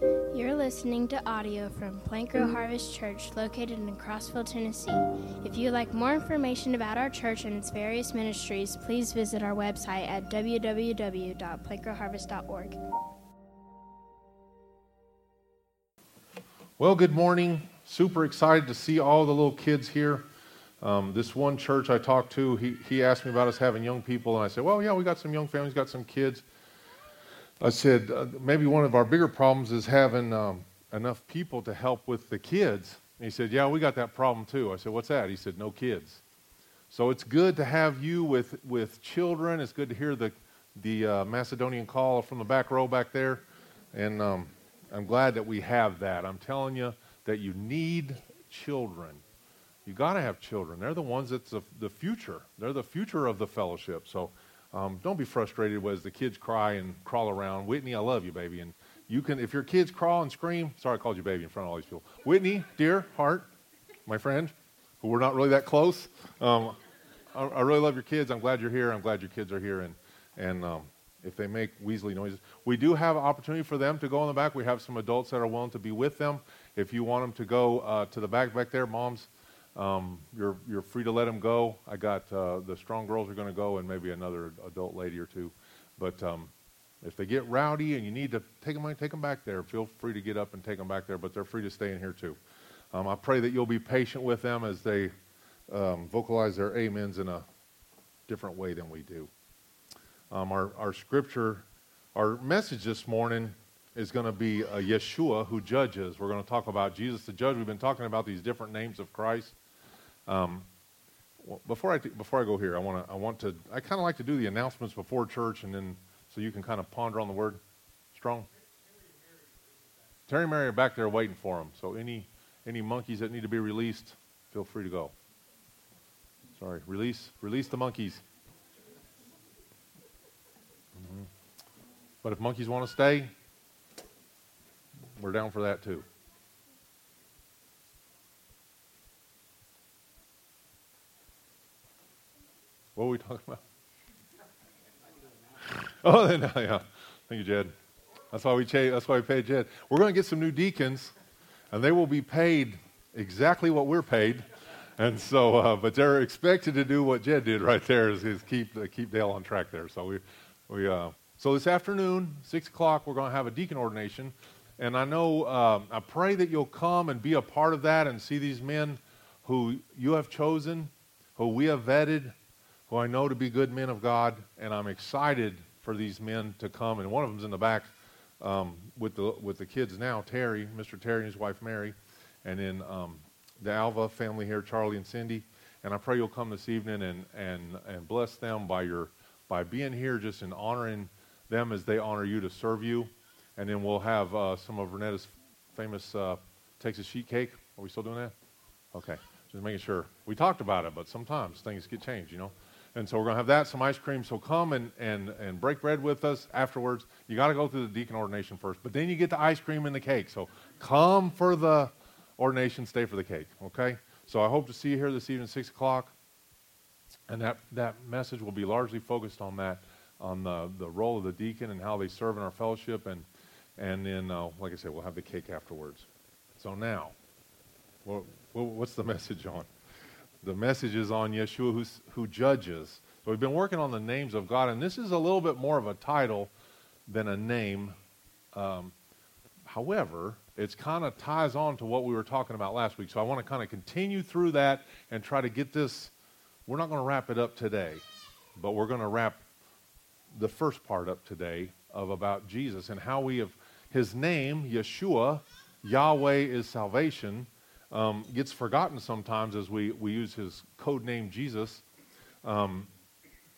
You're listening to audio from Plank Row Harvest Church located in Crossville, Tennessee. If you'd like more information about our church and its various ministries, please visit our website at www.plankrowharvest.org. Well, good morning. Super excited to see all the little kids here. Um, this one church I talked to, he, he asked me about us having young people, and I said, Well, yeah, we got some young families, got some kids. I said, uh, maybe one of our bigger problems is having um, enough people to help with the kids. And he said, Yeah, we got that problem too. I said, What's that? He said, No kids. So it's good to have you with, with children. It's good to hear the, the uh, Macedonian call from the back row back there. And um, I'm glad that we have that. I'm telling you that you need children. You got to have children. They're the ones that's the, the future. They're the future of the fellowship. So um, don't be frustrated as the kids cry and crawl around. Whitney, I love you, baby. And you can, if your kids crawl and scream, sorry I called you baby in front of all these people. Whitney, dear heart, my friend, who we're not really that close. Um, I, I, really love your kids. I'm glad you're here. I'm glad your kids are here. And, and um, if they make Weasley noises, we do have opportunity for them to go in the back. We have some adults that are willing to be with them. If you want them to go uh, to the back back there, moms, um, you're, you're free to let them go. I got uh, the strong girls are going to go and maybe another adult lady or two. But um, if they get rowdy and you need to take them, take them back there. Feel free to get up and take them back there, but they're free to stay in here too. Um, I pray that you'll be patient with them as they um, vocalize their amens in a different way than we do. Um, our, our scripture, our message this morning is going to be a Yeshua who judges. We're going to talk about Jesus the judge. We've been talking about these different names of Christ. Um, before I before I go here, I want to I want to I kind of like to do the announcements before church, and then so you can kind of ponder on the word. Strong. Terry and Mary are back there waiting for them. So any any monkeys that need to be released, feel free to go. Sorry, release release the monkeys. Mm-hmm. But if monkeys want to stay, we're down for that too. What were we talking about? oh, then, yeah. Thank you, Jed. That's why we cha- that's why we paid Jed. We're going to get some new deacons, and they will be paid exactly what we're paid. And so, uh, but they're expected to do what Jed did right there is, is keep uh, keep Dale on track there. So we we uh, so this afternoon, six o'clock, we're going to have a deacon ordination, and I know uh, I pray that you'll come and be a part of that and see these men who you have chosen, who we have vetted, who I know to be good men of God, and I'm excited for these men to come. And one of them's in the back um, with the with the kids now, Terry, Mr. Terry and his wife Mary, and then um, the Alva family here, Charlie and Cindy. And I pray you'll come this evening and and and bless them by your by being here, just in honoring them as they honor you to serve you. And then we'll have uh, some of Renetta's famous uh, Texas sheet cake. Are we still doing that? Okay, just making sure. We talked about it, but sometimes things get changed, you know. And so we're going to have that, some ice cream. So come and, and, and break bread with us afterwards. You got to go through the deacon ordination first, but then you get the ice cream and the cake. So come for the ordination, stay for the cake, okay? So I hope to see you here this evening, 6 o'clock. And that, that message will be largely focused on that, on the, the role of the deacon and how they serve in our fellowship. And, and then, uh, like I said, we'll have the cake afterwards. So now, what's the message on? the message is on Yeshua who judges. So we've been working on the names of God, and this is a little bit more of a title than a name. Um, however, it kind of ties on to what we were talking about last week. So I want to kind of continue through that and try to get this. We're not going to wrap it up today, but we're going to wrap the first part up today of about Jesus and how we have his name, Yeshua, Yahweh is salvation um, gets forgotten sometimes as we, we use his code name Jesus. Um,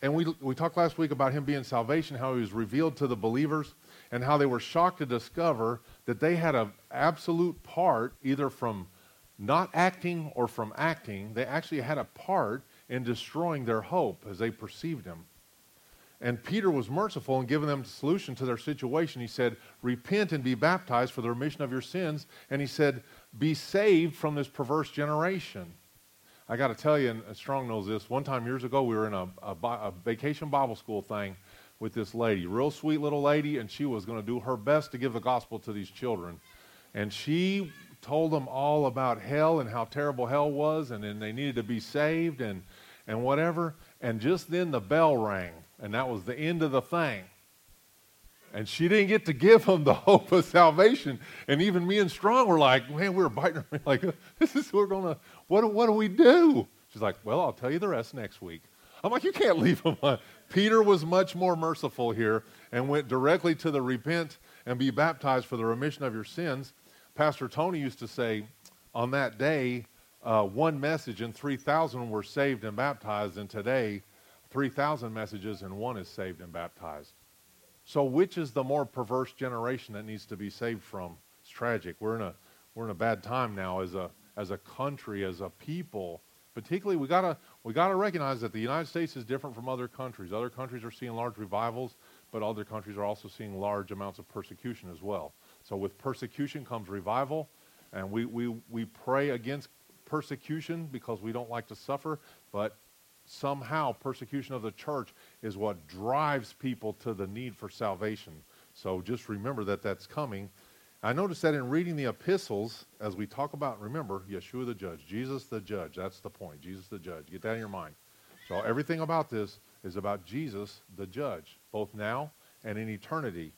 and we, we talked last week about him being salvation, how he was revealed to the believers, and how they were shocked to discover that they had an absolute part, either from not acting or from acting. They actually had a part in destroying their hope as they perceived him. And Peter was merciful in giving them a solution to their situation. He said, Repent and be baptized for the remission of your sins. And he said, Be saved from this perverse generation. I got to tell you, and Strong knows this, one time years ago, we were in a, a, a vacation Bible school thing with this lady, real sweet little lady, and she was going to do her best to give the gospel to these children. And she told them all about hell and how terrible hell was, and then they needed to be saved and, and whatever. And just then the bell rang, and that was the end of the thing. And she didn't get to give them the hope of salvation. And even me and Strong were like, man, we were biting her. Like, this is, we're going to, what, what do we do? She's like, well, I'll tell you the rest next week. I'm like, you can't leave on. Peter was much more merciful here and went directly to the repent and be baptized for the remission of your sins. Pastor Tony used to say, on that day, uh, one message and 3,000 were saved and baptized, and today, 3,000 messages and one is saved and baptized. So, which is the more perverse generation that needs to be saved from? It's tragic. We're in a we're in a bad time now as a as a country, as a people. Particularly, we gotta we gotta recognize that the United States is different from other countries. Other countries are seeing large revivals, but other countries are also seeing large amounts of persecution as well. So, with persecution comes revival, and we we we pray against persecution because we don't like to suffer, but somehow persecution of the church is what drives people to the need for salvation. So just remember that that's coming. I noticed that in reading the epistles, as we talk about, remember, Yeshua the judge, Jesus the judge. That's the point. Jesus the judge. Get that in your mind. So everything about this is about Jesus the judge, both now and in eternity.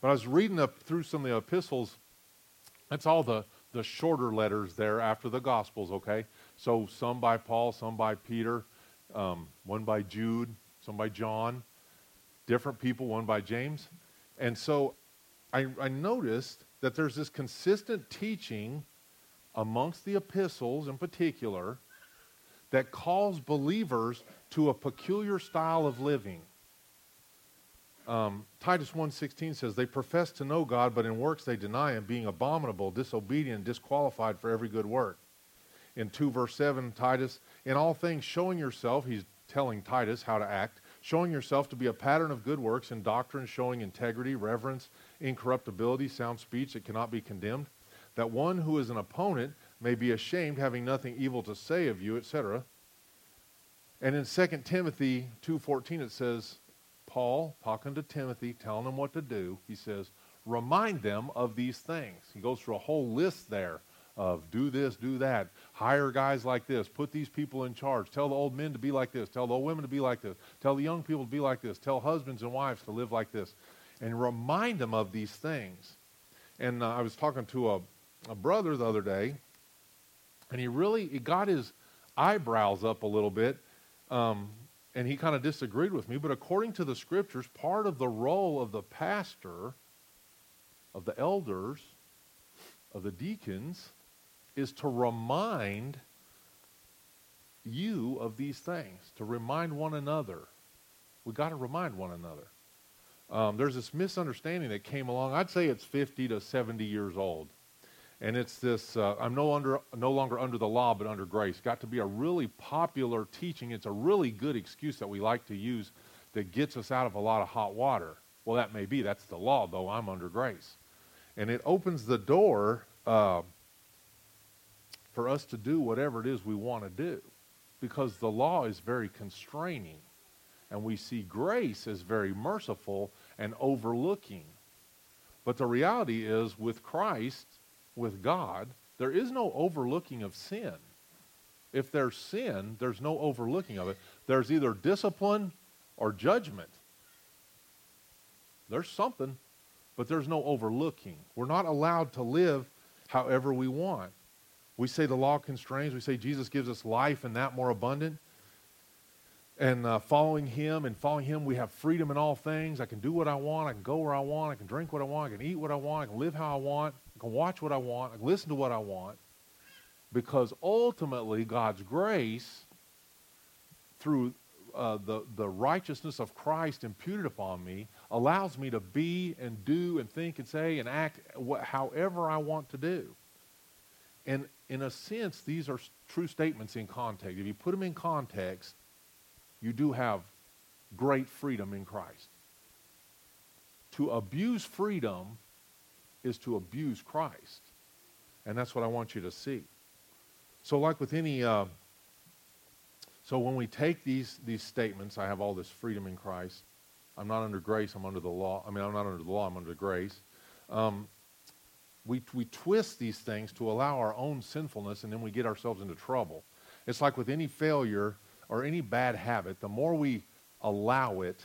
But I was reading through some of the epistles. That's all the, the shorter letters there after the Gospels, okay? So some by Paul, some by Peter, um, one by Jude, some by John, different people, one by James. And so I, I noticed that there's this consistent teaching amongst the epistles in particular that calls believers to a peculiar style of living. Um, Titus 1.16 says, They profess to know God, but in works they deny him, being abominable, disobedient, disqualified for every good work in 2 verse 7, Titus, in all things showing yourself, he's telling Titus how to act, showing yourself to be a pattern of good works and doctrine, showing integrity, reverence, incorruptibility, sound speech that cannot be condemned, that one who is an opponent may be ashamed, having nothing evil to say of you, etc. And in 2 Timothy 2.14 it says, Paul, talking to Timothy, telling him what to do, he says, remind them of these things. He goes through a whole list there of do this, do that, hire guys like this, put these people in charge, tell the old men to be like this, tell the old women to be like this, tell the young people to be like this, tell husbands and wives to live like this, and remind them of these things. And uh, I was talking to a, a brother the other day, and he really he got his eyebrows up a little bit, um, and he kind of disagreed with me. But according to the scriptures, part of the role of the pastor, of the elders, of the deacons, is to remind you of these things, to remind one another. We got to remind one another. Um, there's this misunderstanding that came along. I'd say it's 50 to 70 years old. And it's this uh, I'm no, under, no longer under the law, but under grace. Got to be a really popular teaching. It's a really good excuse that we like to use that gets us out of a lot of hot water. Well, that may be. That's the law, though I'm under grace. And it opens the door uh, for us to do whatever it is we want to do because the law is very constraining. And we see grace as very merciful and overlooking. But the reality is, with Christ, with God, there is no overlooking of sin. If there's sin, there's no overlooking of it. There's either discipline or judgment. There's something, but there's no overlooking. We're not allowed to live however we want. We say the law constrains. We say Jesus gives us life and that more abundant. And uh, following Him and following Him, we have freedom in all things. I can do what I want. I can go where I want. I can drink what I want. I can eat what I want. I can live how I want. I can watch what I want. I can listen to what I want. Because ultimately, God's grace, through uh, the, the righteousness of Christ imputed upon me, allows me to be and do and think and say and act wh- however I want to do. And in a sense, these are true statements in context. If you put them in context, you do have great freedom in Christ. To abuse freedom is to abuse Christ. And that's what I want you to see. So, like with any, uh, so when we take these, these statements, I have all this freedom in Christ, I'm not under grace, I'm under the law. I mean, I'm not under the law, I'm under grace. Um, we, we twist these things to allow our own sinfulness, and then we get ourselves into trouble. It's like with any failure or any bad habit, the more we allow it,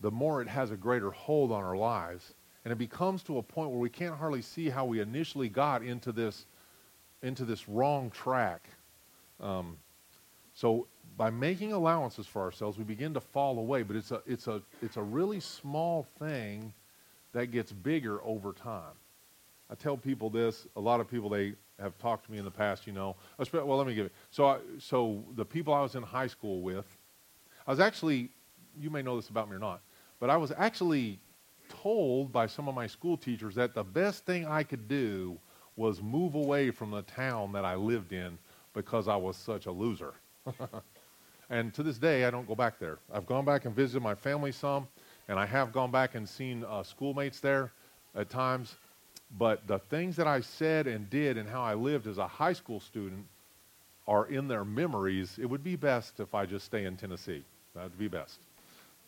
the more it has a greater hold on our lives. And it becomes to a point where we can't hardly see how we initially got into this, into this wrong track. Um, so by making allowances for ourselves, we begin to fall away. But it's a, it's a, it's a really small thing that gets bigger over time. I tell people this. A lot of people they have talked to me in the past. You know, well, let me give it. So, I, so the people I was in high school with, I was actually, you may know this about me or not, but I was actually told by some of my school teachers that the best thing I could do was move away from the town that I lived in because I was such a loser. and to this day, I don't go back there. I've gone back and visited my family some, and I have gone back and seen uh, schoolmates there at times. But the things that I said and did and how I lived as a high school student are in their memories. It would be best if I just stay in Tennessee. That would be best.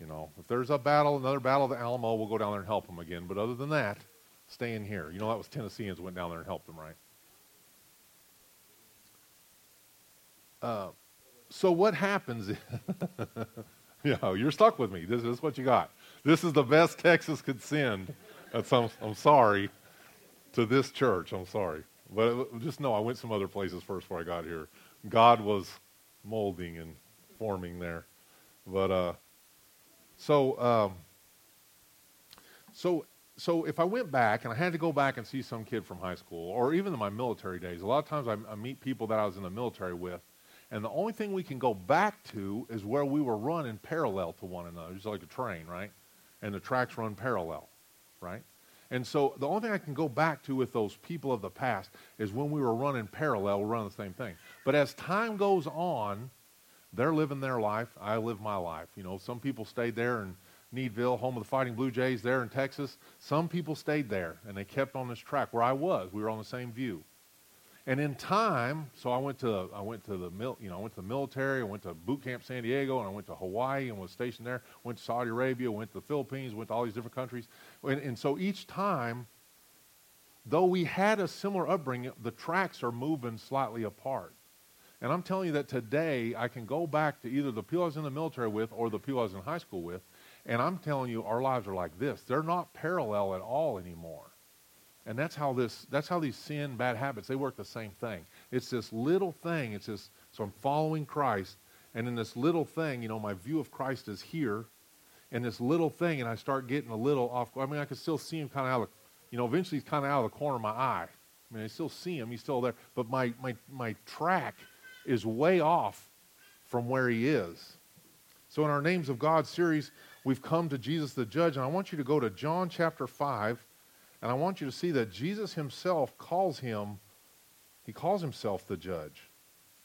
You know, if there's a battle, another battle of the Alamo, we'll go down there and help them again. But other than that, stay in here. You know, that was Tennesseans went down there and helped them, right? Uh, so what happens? you know, you're stuck with me. This, is what you got. This is the best Texas could send. That's, I'm, I'm sorry to this church. I'm sorry. But just know I went some other places first before I got here. God was molding and forming there. But uh, so um, so so if I went back and I had to go back and see some kid from high school, or even in my military days, a lot of times I, I meet people that I was in the military with, and the only thing we can go back to is where we were running parallel to one another, It's like a train, right? And the tracks run parallel, right? And so the only thing I can go back to with those people of the past is when we were running parallel, we're running the same thing. But as time goes on, they're living their life. I live my life. You know, some people stayed there in Needville, home of the Fighting Blue Jays there in Texas. Some people stayed there and they kept on this track where I was. We were on the same view. And in time, so I went to I went to the mil, you know I went to the military. I went to boot camp San Diego, and I went to Hawaii and was stationed there. Went to Saudi Arabia, went to the Philippines, went to all these different countries. And, and so each time, though we had a similar upbringing, the tracks are moving slightly apart. And I'm telling you that today I can go back to either the people I was in the military with or the people I was in high school with, and I'm telling you our lives are like this. They're not parallel at all anymore. And that's how this that's how these sin, bad habits, they work the same thing. It's this little thing. It's this so I'm following Christ, and in this little thing, you know, my view of Christ is here, and this little thing, and I start getting a little off. I mean, I can still see him kind of out of, you know, eventually he's kind of out of the corner of my eye. I mean, I still see him. He's still there, but my my my track is way off from where he is. So in our Names of God series, we've come to Jesus the Judge, and I want you to go to John chapter 5, and I want you to see that Jesus himself calls him, he calls himself the judge.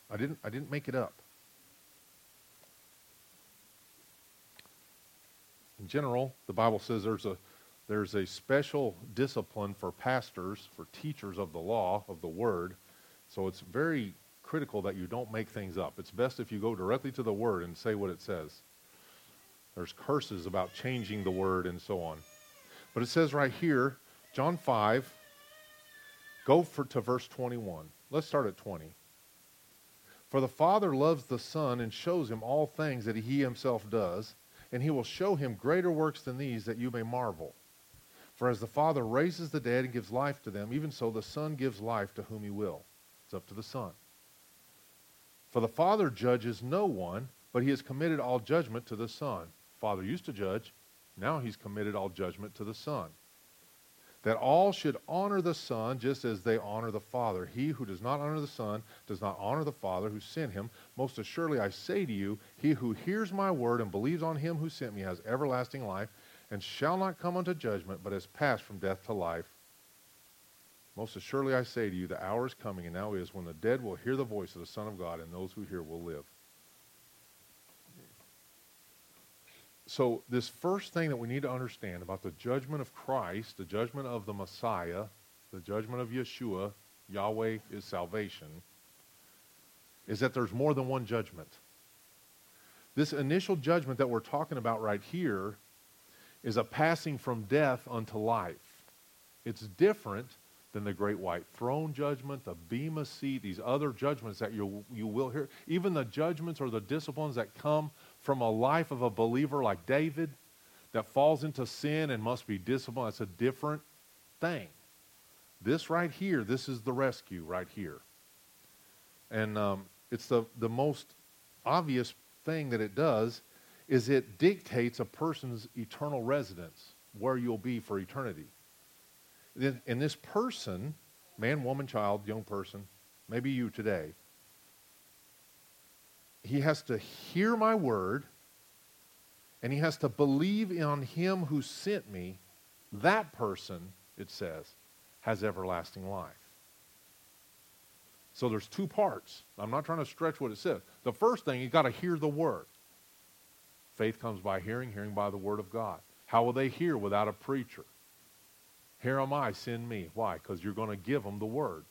I didn't, I didn't make it up. In general, the Bible says there's a, there's a special discipline for pastors, for teachers of the law, of the word. So it's very critical that you don't make things up. It's best if you go directly to the word and say what it says. There's curses about changing the word and so on. But it says right here, John 5, go for, to verse 21. Let's start at 20. For the Father loves the Son and shows him all things that he himself does, and he will show him greater works than these that you may marvel. For as the Father raises the dead and gives life to them, even so the Son gives life to whom he will. It's up to the Son. For the Father judges no one, but he has committed all judgment to the Son. Father used to judge, now he's committed all judgment to the Son. That all should honor the Son just as they honor the Father. He who does not honor the Son does not honor the Father who sent him. Most assuredly I say to you, he who hears my word and believes on him who sent me has everlasting life and shall not come unto judgment, but has passed from death to life. Most assuredly I say to you, the hour is coming, and now is, when the dead will hear the voice of the Son of God, and those who hear will live. So, this first thing that we need to understand about the judgment of Christ, the judgment of the Messiah, the judgment of Yeshua, Yahweh is salvation, is that there's more than one judgment. this initial judgment that we're talking about right here is a passing from death unto life. It's different than the great white throne judgment, the bema seat, these other judgments that you, you will hear. Even the judgments or the disciplines that come from a life of a believer like David that falls into sin and must be disciplined, that's a different thing. This right here, this is the rescue right here. And um, it's the, the most obvious thing that it does is it dictates a person's eternal residence, where you'll be for eternity. And this person, man, woman, child, young person, maybe you today, he has to hear my word and he has to believe on him who sent me. That person, it says, has everlasting life. So there's two parts. I'm not trying to stretch what it says. The first thing, you got to hear the word. Faith comes by hearing, hearing by the word of God. How will they hear without a preacher? Here am I, send me. Why? Because you're going to give them the word.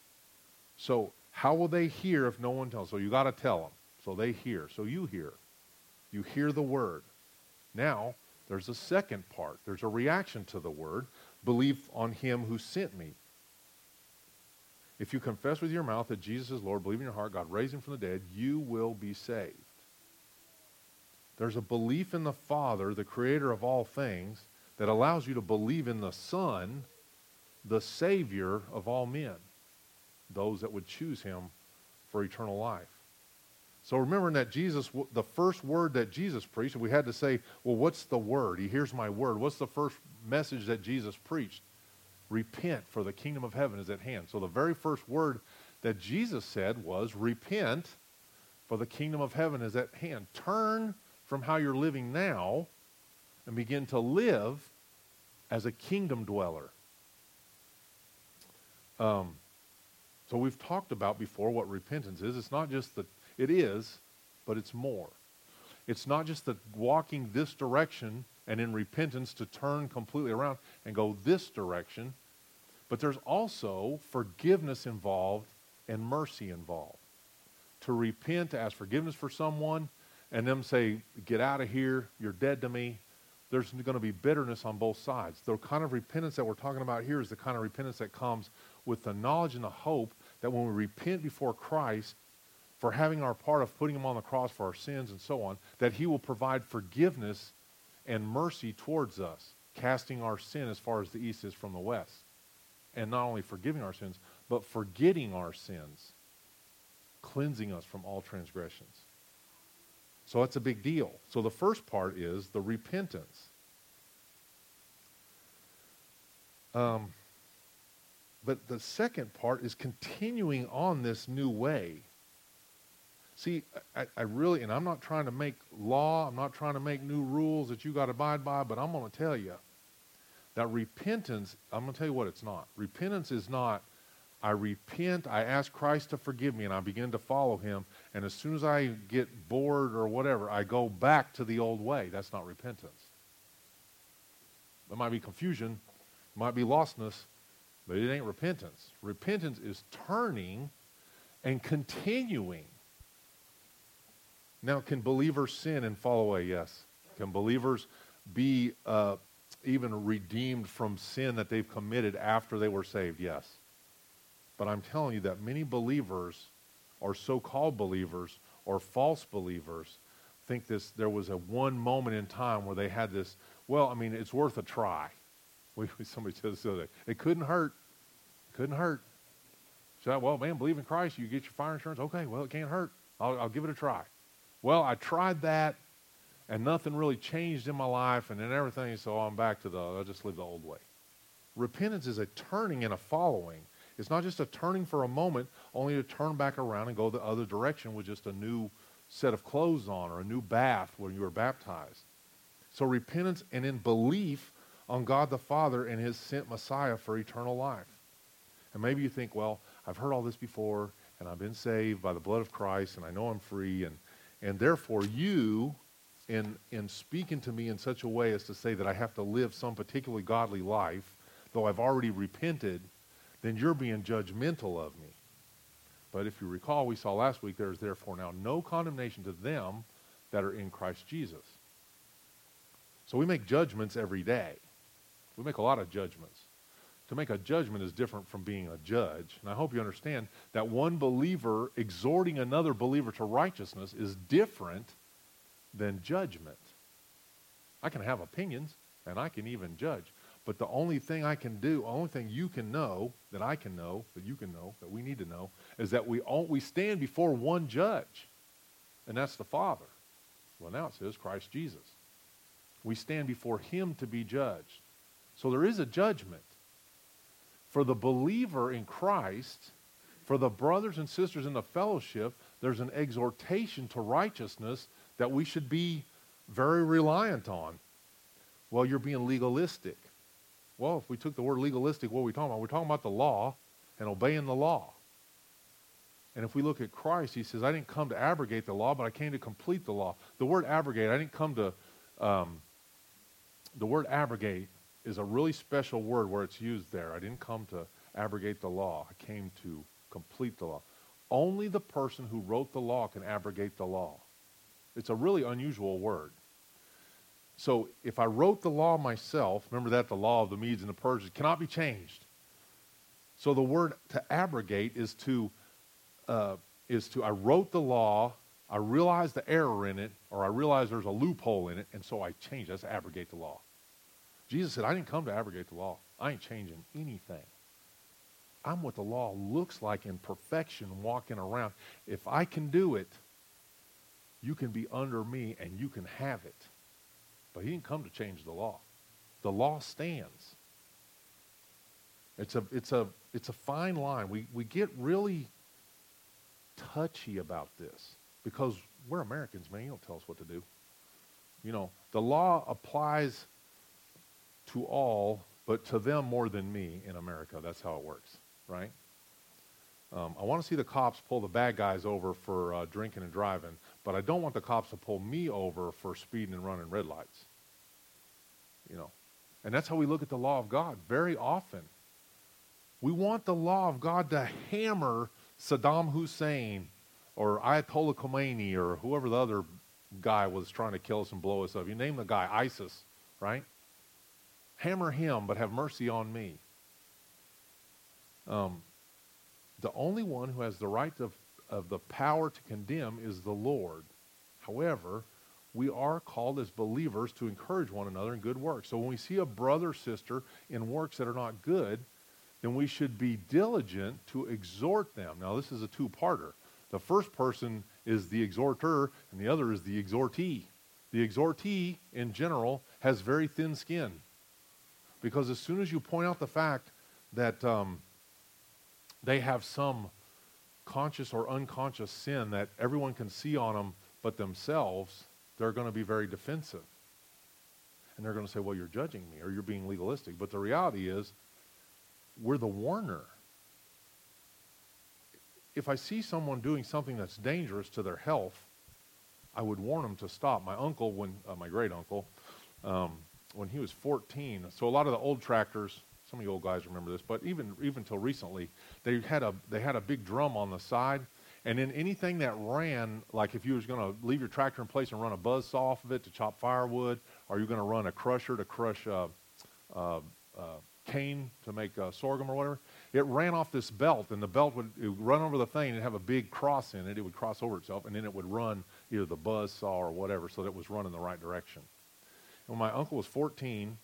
So how will they hear if no one tells? So you got to tell them. So they hear. So you hear. You hear the word. Now, there's a second part. There's a reaction to the word. Believe on him who sent me. If you confess with your mouth that Jesus is Lord, believe in your heart God raised him from the dead, you will be saved. There's a belief in the Father, the creator of all things, that allows you to believe in the Son, the Savior of all men, those that would choose him for eternal life. So remembering that Jesus, the first word that Jesus preached, we had to say, well, what's the word? He hears my word. What's the first message that Jesus preached? Repent, for the kingdom of heaven is at hand. So the very first word that Jesus said was, Repent, for the kingdom of heaven is at hand. Turn from how you're living now and begin to live as a kingdom dweller. Um, so we've talked about before what repentance is. It's not just that it is, but it's more. It's not just that walking this direction and in repentance to turn completely around and go this direction, but there's also forgiveness involved and mercy involved. To repent, to ask forgiveness for someone, and them say, Get out of here, you're dead to me. There's going to be bitterness on both sides. The kind of repentance that we're talking about here is the kind of repentance that comes with the knowledge and the hope that when we repent before Christ for having our part of putting him on the cross for our sins and so on, that he will provide forgiveness and mercy towards us, casting our sin as far as the east is from the west and not only forgiving our sins, but forgetting our sins, cleansing us from all transgressions. So that's a big deal. So the first part is the repentance. Um, but the second part is continuing on this new way. See, I, I, really, and I'm not trying to make law, I'm not trying to make new rules that you got to abide by, but I'm going to tell you that repentance, I'm going to tell you what it's not. Repentance is not, I repent, I ask Christ to forgive me, and I begin to follow him. And as soon as I get bored or whatever, I go back to the old way. That's not repentance. There might be confusion, it might be lostness, but it ain't repentance. Repentance is turning and continuing. Now, can believers sin and fall away? Yes. Can believers be uh, even redeemed from sin that they've committed after they were saved? Yes. But I'm telling you that many believers or so-called believers or false believers think this there was a one moment in time where they had this well i mean it's worth a try we, somebody said this the other day it couldn't hurt couldn't hurt so well man believe in christ you get your fire insurance okay well it can't hurt I'll, I'll give it a try well i tried that and nothing really changed in my life and then everything, so I'm back to the, I'll just live the old way. Repentance is a turning and a following. It's not just a turning for a moment, only to turn back around and go the other direction with just a new set of clothes on or a new bath when you were baptized. So repentance and in belief on God the Father and his sent Messiah for eternal life. And maybe you think, well, I've heard all this before and I've been saved by the blood of Christ and I know I'm free and, and therefore you in, in speaking to me in such a way as to say that I have to live some particularly godly life, though I've already repented, then you're being judgmental of me. But if you recall, we saw last week there is therefore now no condemnation to them that are in Christ Jesus. So we make judgments every day. We make a lot of judgments. To make a judgment is different from being a judge. And I hope you understand that one believer exhorting another believer to righteousness is different than judgment. I can have opinions and I can even judge. But the only thing I can do, the only thing you can know, that I can know, that you can know, that we need to know, is that we, all, we stand before one judge, and that's the Father. Well, now it says Christ Jesus. We stand before him to be judged. So there is a judgment. For the believer in Christ, for the brothers and sisters in the fellowship, there's an exhortation to righteousness that we should be very reliant on. Well, you're being legalistic. Well, if we took the word legalistic, what are we talking about? We're talking about the law and obeying the law. And if we look at Christ, he says, I didn't come to abrogate the law, but I came to complete the law. The word abrogate, I didn't come to, um, the word abrogate is a really special word where it's used there. I didn't come to abrogate the law, I came to complete the law. Only the person who wrote the law can abrogate the law. It's a really unusual word. So if I wrote the law myself, remember that the law of the Medes and the Persians cannot be changed. So the word to abrogate is to uh, is to I wrote the law, I realized the error in it, or I realized there's a loophole in it, and so I changed. That's abrogate the law. Jesus said, I didn't come to abrogate the law. I ain't changing anything. I'm what the law looks like in perfection walking around. If I can do it, you can be under me and you can have it. But he didn't come to change the law. The law stands. It's a, it's a, it's a fine line. We, we get really touchy about this because we're Americans, man. You don't tell us what to do. You know, the law applies to all, but to them more than me in America. That's how it works, right? Um, I want to see the cops pull the bad guys over for uh, drinking and driving, but I don't want the cops to pull me over for speeding and running red lights. You know, and that's how we look at the law of God very often. We want the law of God to hammer Saddam Hussein or Ayatollah Khomeini or whoever the other guy was trying to kill us and blow us up. You name the guy, ISIS, right? Hammer him, but have mercy on me. Um, the only one who has the right of, of the power to condemn is the Lord. However, we are called as believers to encourage one another in good works. So when we see a brother sister in works that are not good, then we should be diligent to exhort them. Now, this is a two parter. The first person is the exhorter, and the other is the exhortee. The exhortee, in general, has very thin skin. Because as soon as you point out the fact that um, they have some conscious or unconscious sin that everyone can see on them but themselves, they're going to be very defensive. And they're going to say, well, you're judging me or you're being legalistic. But the reality is, we're the warner. If I see someone doing something that's dangerous to their health, I would warn them to stop. My uncle, when uh, my great uncle, um, when he was 14, so a lot of the old tractors, some of you old guys remember this, but even even till recently, they had a they had a big drum on the side, and then anything that ran, like if you was going to leave your tractor in place and run a buzz saw off of it to chop firewood, or you're going to run a crusher to crush uh, cane to make sorghum or whatever, it ran off this belt, and the belt would, would run over the thing and have a big cross in it. It would cross over itself, and then it would run either the buzz saw or whatever, so that it was running the right direction. When my uncle was 14,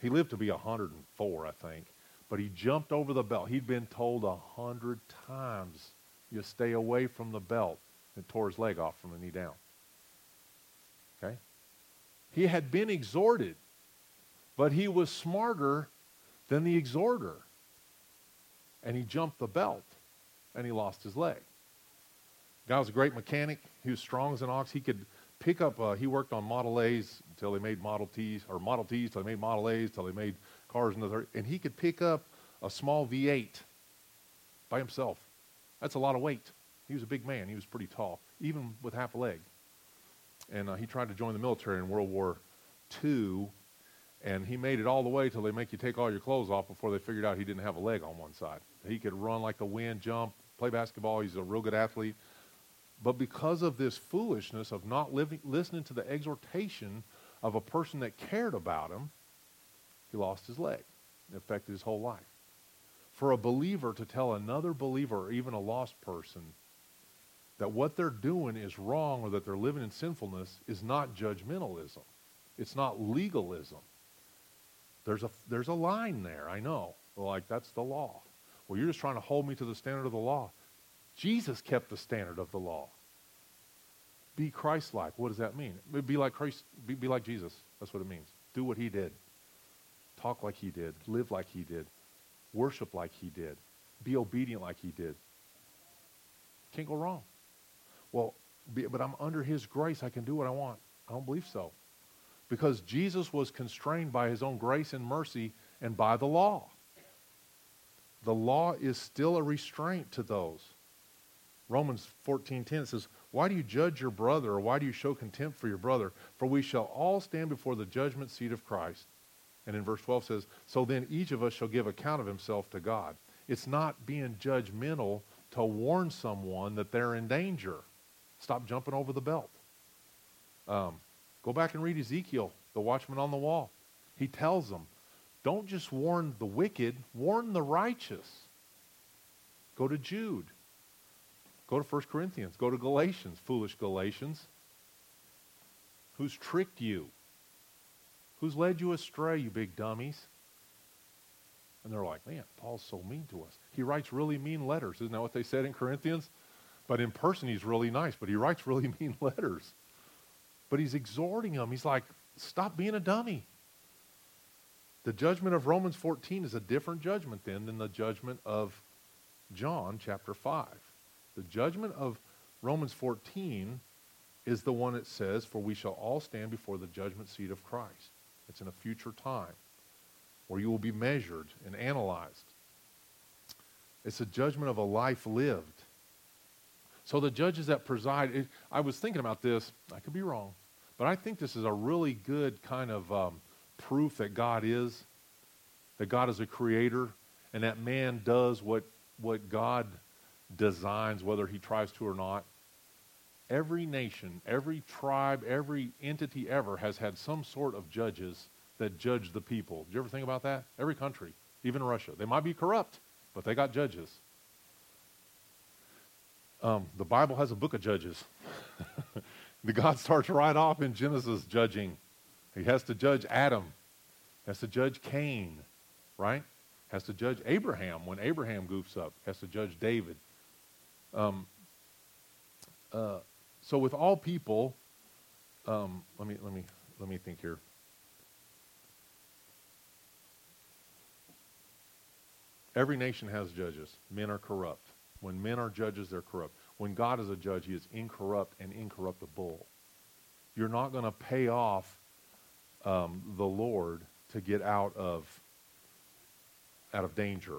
he lived to be 104, I think. But he jumped over the belt. He'd been told a hundred times, you stay away from the belt, and tore his leg off from the knee down. Okay? He had been exhorted, but he was smarter than the exhorter. And he jumped the belt, and he lost his leg. Guy was a great mechanic. He was strong as an ox. He could pick up, uh, he worked on Model A's until they made Model T's, or Model T's till they made Model A's, till they made cars in the and he could pick up a small V8 by himself. That's a lot of weight. He was a big man. He was pretty tall, even with half a leg. And uh, he tried to join the military in World War II, and he made it all the way till they make you take all your clothes off before they figured out he didn't have a leg on one side. He could run like the wind, jump, play basketball. He's a real good athlete But because of this foolishness of not living, listening to the exhortation of a person that cared about him, he lost his leg. It affected his whole life. For a believer to tell another believer or even a lost person that what they're doing is wrong or that they're living in sinfulness is not judgmentalism. It's not legalism. There's a, there's a line there, I know. Like, that's the law. Well, you're just trying to hold me to the standard of the law. Jesus kept the standard of the law. Be Christ-like. What does that mean? Be like Christ. Be, be like Jesus. That's what it means. Do what he did. Talk like he did. Live like he did. Worship like he did. Be obedient like he did. Can't go wrong. Well, but I'm under his grace. I can do what I want. I don't believe so. Because Jesus was constrained by his own grace and mercy and by the law. The law is still a restraint to those. Romans 14:10 says, "Why do you judge your brother or why do you show contempt for your brother? For we shall all stand before the judgment seat of Christ." And in verse 12 says, "So then each of us shall give account of himself to God." It's not being judgmental to warn someone that they're in danger. Stop jumping over the belt. Um, go back and read Ezekiel, the watchman on the wall. He tells them, don't just warn the wicked, warn the righteous. Go to Jude. Go to 1 Corinthians. Go to Galatians, foolish Galatians. Who's tricked you? Who's led you astray, you big dummies? And they're like, man, Paul's so mean to us. He writes really mean letters. Isn't that what they said in Corinthians? But in person, he's really nice, but he writes really mean letters. But he's exhorting them. He's like, stop being a dummy. The judgment of Romans 14 is a different judgment then than the judgment of John chapter 5. The judgment of Romans 14 is the one that says, For we shall all stand before the judgment seat of Christ. It's in a future time where you will be measured and analyzed. It's a judgment of a life lived. So the judges that preside, it, I was thinking about this, I could be wrong, but I think this is a really good kind of um, proof that God is, that God is a creator, and that man does what, what God designs, whether he tries to or not. Every nation, every tribe, every entity ever has had some sort of judges that judge the people. Did you ever think about that? Every country, even Russia. They might be corrupt, but they got judges. Um, the Bible has a book of judges. the God starts right off in Genesis judging. He has to judge Adam. Has to judge Cain, right? Has to judge Abraham when Abraham goofs up. Has to judge David. Um, uh, so with all people, um, let me let me let me think here. Every nation has judges. Men are corrupt. When men are judges, they're corrupt. When God is a judge, he is incorrupt and incorruptible. You're not going to pay off um, the Lord to get out of out of danger.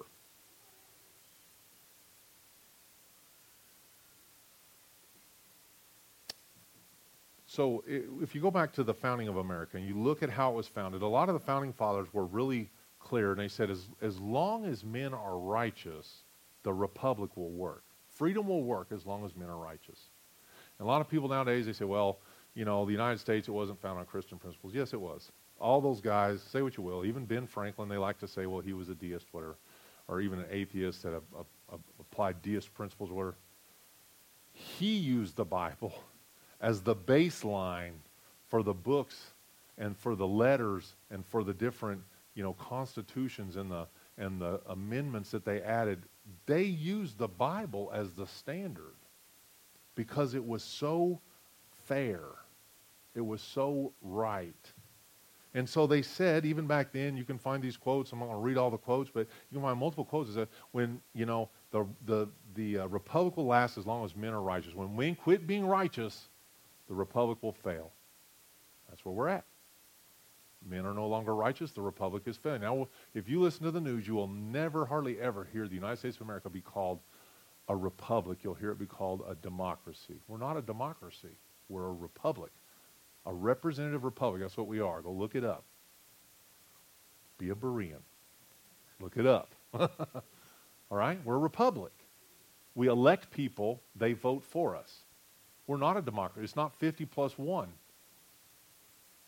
So if you go back to the founding of America and you look at how it was founded, a lot of the founding fathers were really clear, and they said, as, as long as men are righteous, the republic will work. Freedom will work as long as men are righteous. And a lot of people nowadays, they say, well, you know, the United States, it wasn't founded on Christian principles. Yes, it was. All those guys, say what you will, even Ben Franklin, they like to say, well, he was a deist, whatever, or even an atheist that applied deist principles, whatever. He used the Bible as the baseline for the books and for the letters and for the different, you know, constitutions and the and the amendments that they added. They used the Bible as the standard because it was so fair. It was so right. And so they said, even back then, you can find these quotes. I'm not going to read all the quotes, but you can find multiple quotes. That when, you know, the, the, the uh, republic will last as long as men are righteous. When men quit being righteous, the republic will fail. That's where we're at. Men are no longer righteous. The republic is failing. Now, if you listen to the news, you will never, hardly ever hear the United States of America be called a republic. You'll hear it be called a democracy. We're not a democracy. We're a republic. A representative republic. That's what we are. Go look it up. Be a Berean. Look it up. All right? We're a republic. We elect people, they vote for us. We're not a democracy. It's not 50 plus 1.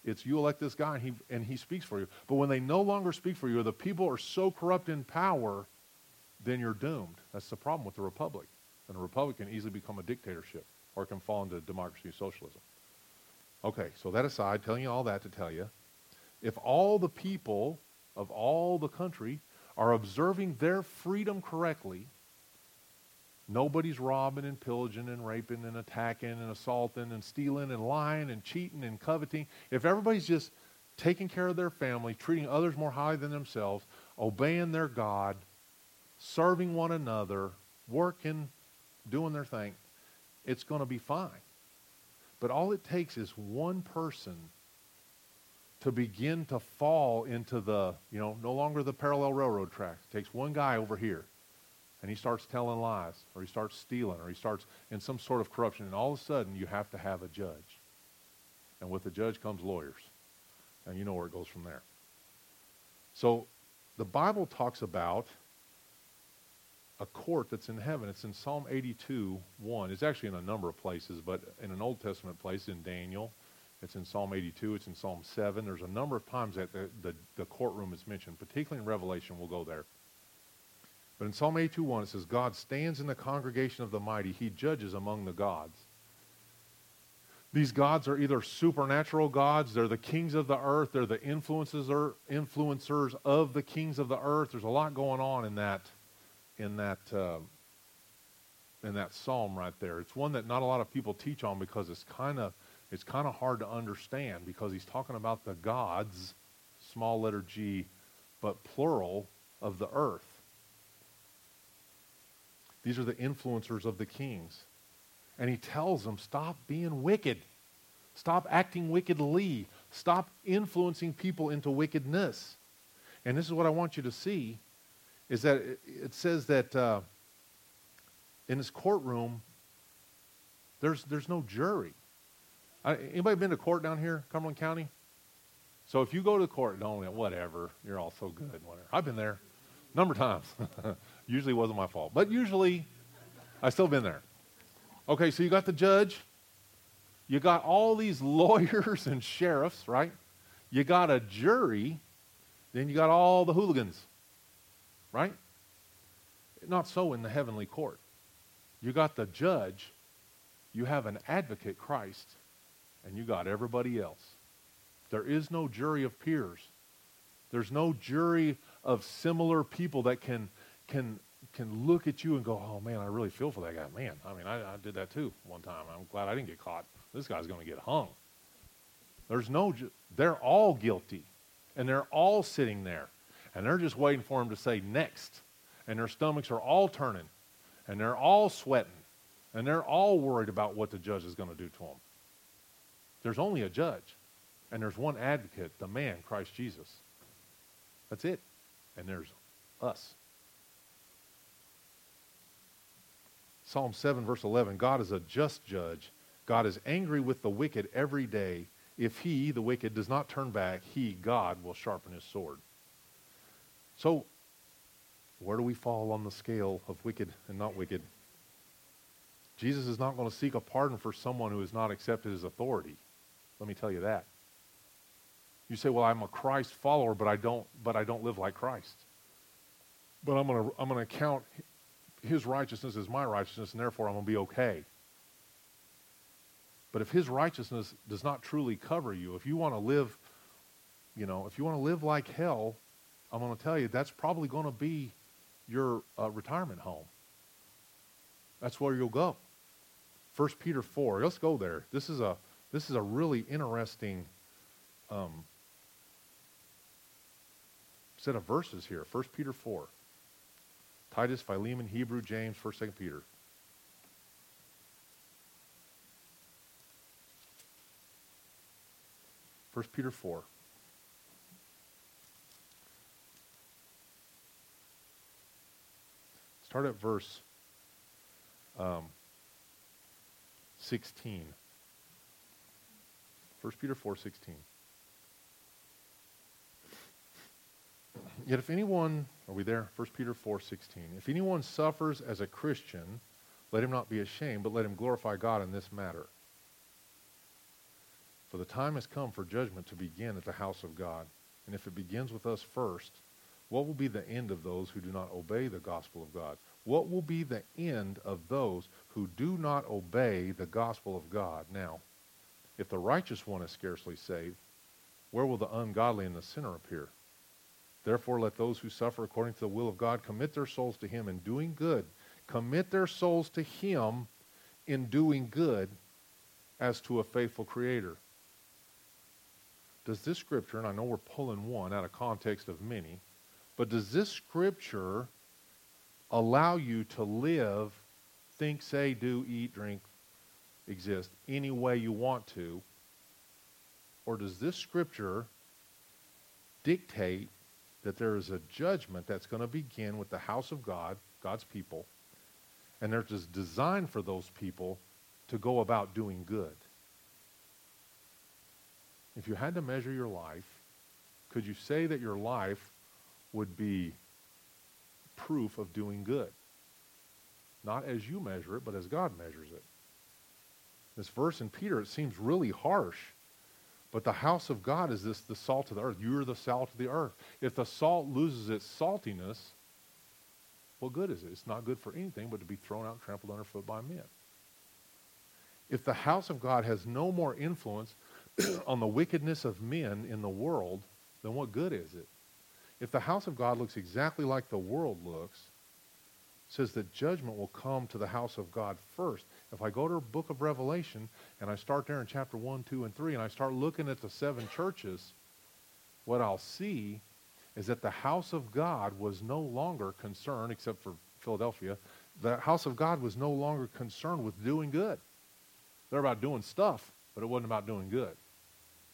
It's you elect this guy and he, and he speaks for you. But when they no longer speak for you, or the people are so corrupt in power, then you're doomed. That's the problem with the republic. And a republic can easily become a dictatorship or it can fall into democracy socialism. Okay, so that aside, telling you all that to tell you, if all the people of all the country are observing their freedom correctly, nobody's robbing and pillaging and raping and attacking and assaulting and stealing and lying and cheating and coveting. If everybody's just taking care of their family, treating others more highly than themselves, obeying their God, serving one another, working, doing their thing, it's going to be fine. But all it takes is one person to begin to fall into the, you know, no longer the parallel railroad tracks. It takes one guy over here and he starts telling lies or he starts stealing or he starts in some sort of corruption and all of a sudden you have to have a judge. And with the judge comes lawyers. And you know where it goes from there. So the Bible talks about a court that's in heaven. It's in Psalm 82, 1. It's actually in a number of places, but in an Old Testament place in Daniel, it's in Psalm 82, it's in Psalm 7. There's a number of times that the, the, the courtroom is mentioned, particularly in Revelation. We'll go there. But in Psalm 82, 1, it says, God stands in the congregation of the mighty. He judges among the gods. These gods are either supernatural gods, they're the kings of the earth, they're the influences or influencers of the kings of the earth. There's a lot going on in that in that uh, in that psalm right there. It's one that not a lot of people teach on because it's kind of it's kind of hard to understand because he's talking about the gods, small letter G, but plural of the earth. These are the influencers of the kings. And he tells them, stop being wicked. Stop acting wickedly. Stop influencing people into wickedness. And this is what I want you to see is that it, says that uh, in this courtroom, there's, there's no jury. I, anybody been to court down here, Cumberland County? So if you go to court, don't whatever, you're all so good, whatever. I've been there a number of times. usually wasn't my fault, but usually I've still been there. Okay, so you got the judge, you got all these lawyers and sheriffs, right? You got a jury, then you got all the hooligans right? Not so in the heavenly court. You got the judge, you have an advocate, Christ, and you got everybody else. There is no jury of peers. There's no jury of similar people that can can can look at you and go, "Oh man, I really feel for that guy." Man, I mean, I, I did that too one time. I'm glad I didn't get caught. This guy's going to get hung. There's no. Ju- they're all guilty, and they're all sitting there. And they're just waiting for him to say next. And their stomachs are all turning. And they're all sweating. And they're all worried about what the judge is going to do to them. There's only a judge. And there's one advocate, the man, Christ Jesus. That's it. And there's us. Psalm 7, verse 11 God is a just judge. God is angry with the wicked every day. If he, the wicked, does not turn back, he, God, will sharpen his sword. So, where do we fall on the scale of wicked and not wicked? Jesus is not going to seek a pardon for someone who has not accepted his authority. Let me tell you that. You say, "Well, I'm a Christ follower, but I don't but I don't live like Christ." But I'm going to I'm going to count his righteousness is my righteousness and therefore I'm going to be okay. But if his righteousness does not truly cover you, if you want to live, you know, if you want to live like hell, I'm going to tell you that's probably going to be your uh, retirement home. That's where you'll go. 1 Peter 4. Let's go there. This is a this is a really interesting um, set of verses here. 1 Peter 4. Titus, Philemon, Hebrew, James, 1st, 2nd Peter. First Peter 4. Start at verse um, 16. 1 Peter 4 16. Yet if anyone, are we there? 1 Peter 4 16. If anyone suffers as a Christian, let him not be ashamed, but let him glorify God in this matter. For the time has come for judgment to begin at the house of God. And if it begins with us first, what will be the end of those who do not obey the gospel of God? What will be the end of those who do not obey the gospel of God? Now, if the righteous one is scarcely saved, where will the ungodly and the sinner appear? Therefore, let those who suffer according to the will of God commit their souls to Him in doing good. Commit their souls to Him in doing good as to a faithful Creator. Does this scripture, and I know we're pulling one out of context of many, but does this scripture allow you to live, think, say, do, eat, drink, exist any way you want to? Or does this scripture dictate that there is a judgment that's going to begin with the house of God, God's people, and there's this design for those people to go about doing good? If you had to measure your life, could you say that your life would be proof of doing good? Not as you measure it, but as God measures it. This verse in Peter, it seems really harsh. But the house of God is this the salt of the earth. You're the salt of the earth. If the salt loses its saltiness, what good is it? It's not good for anything but to be thrown out trampled underfoot by men. If the house of God has no more influence on the wickedness of men in the world, then what good is it? If the house of God looks exactly like the world looks, says that judgment will come to the house of God first. If I go to the book of Revelation and I start there in chapter 1, 2, and 3, and I start looking at the seven churches, what I'll see is that the house of God was no longer concerned, except for Philadelphia, the house of God was no longer concerned with doing good. They're about doing stuff, but it wasn't about doing good.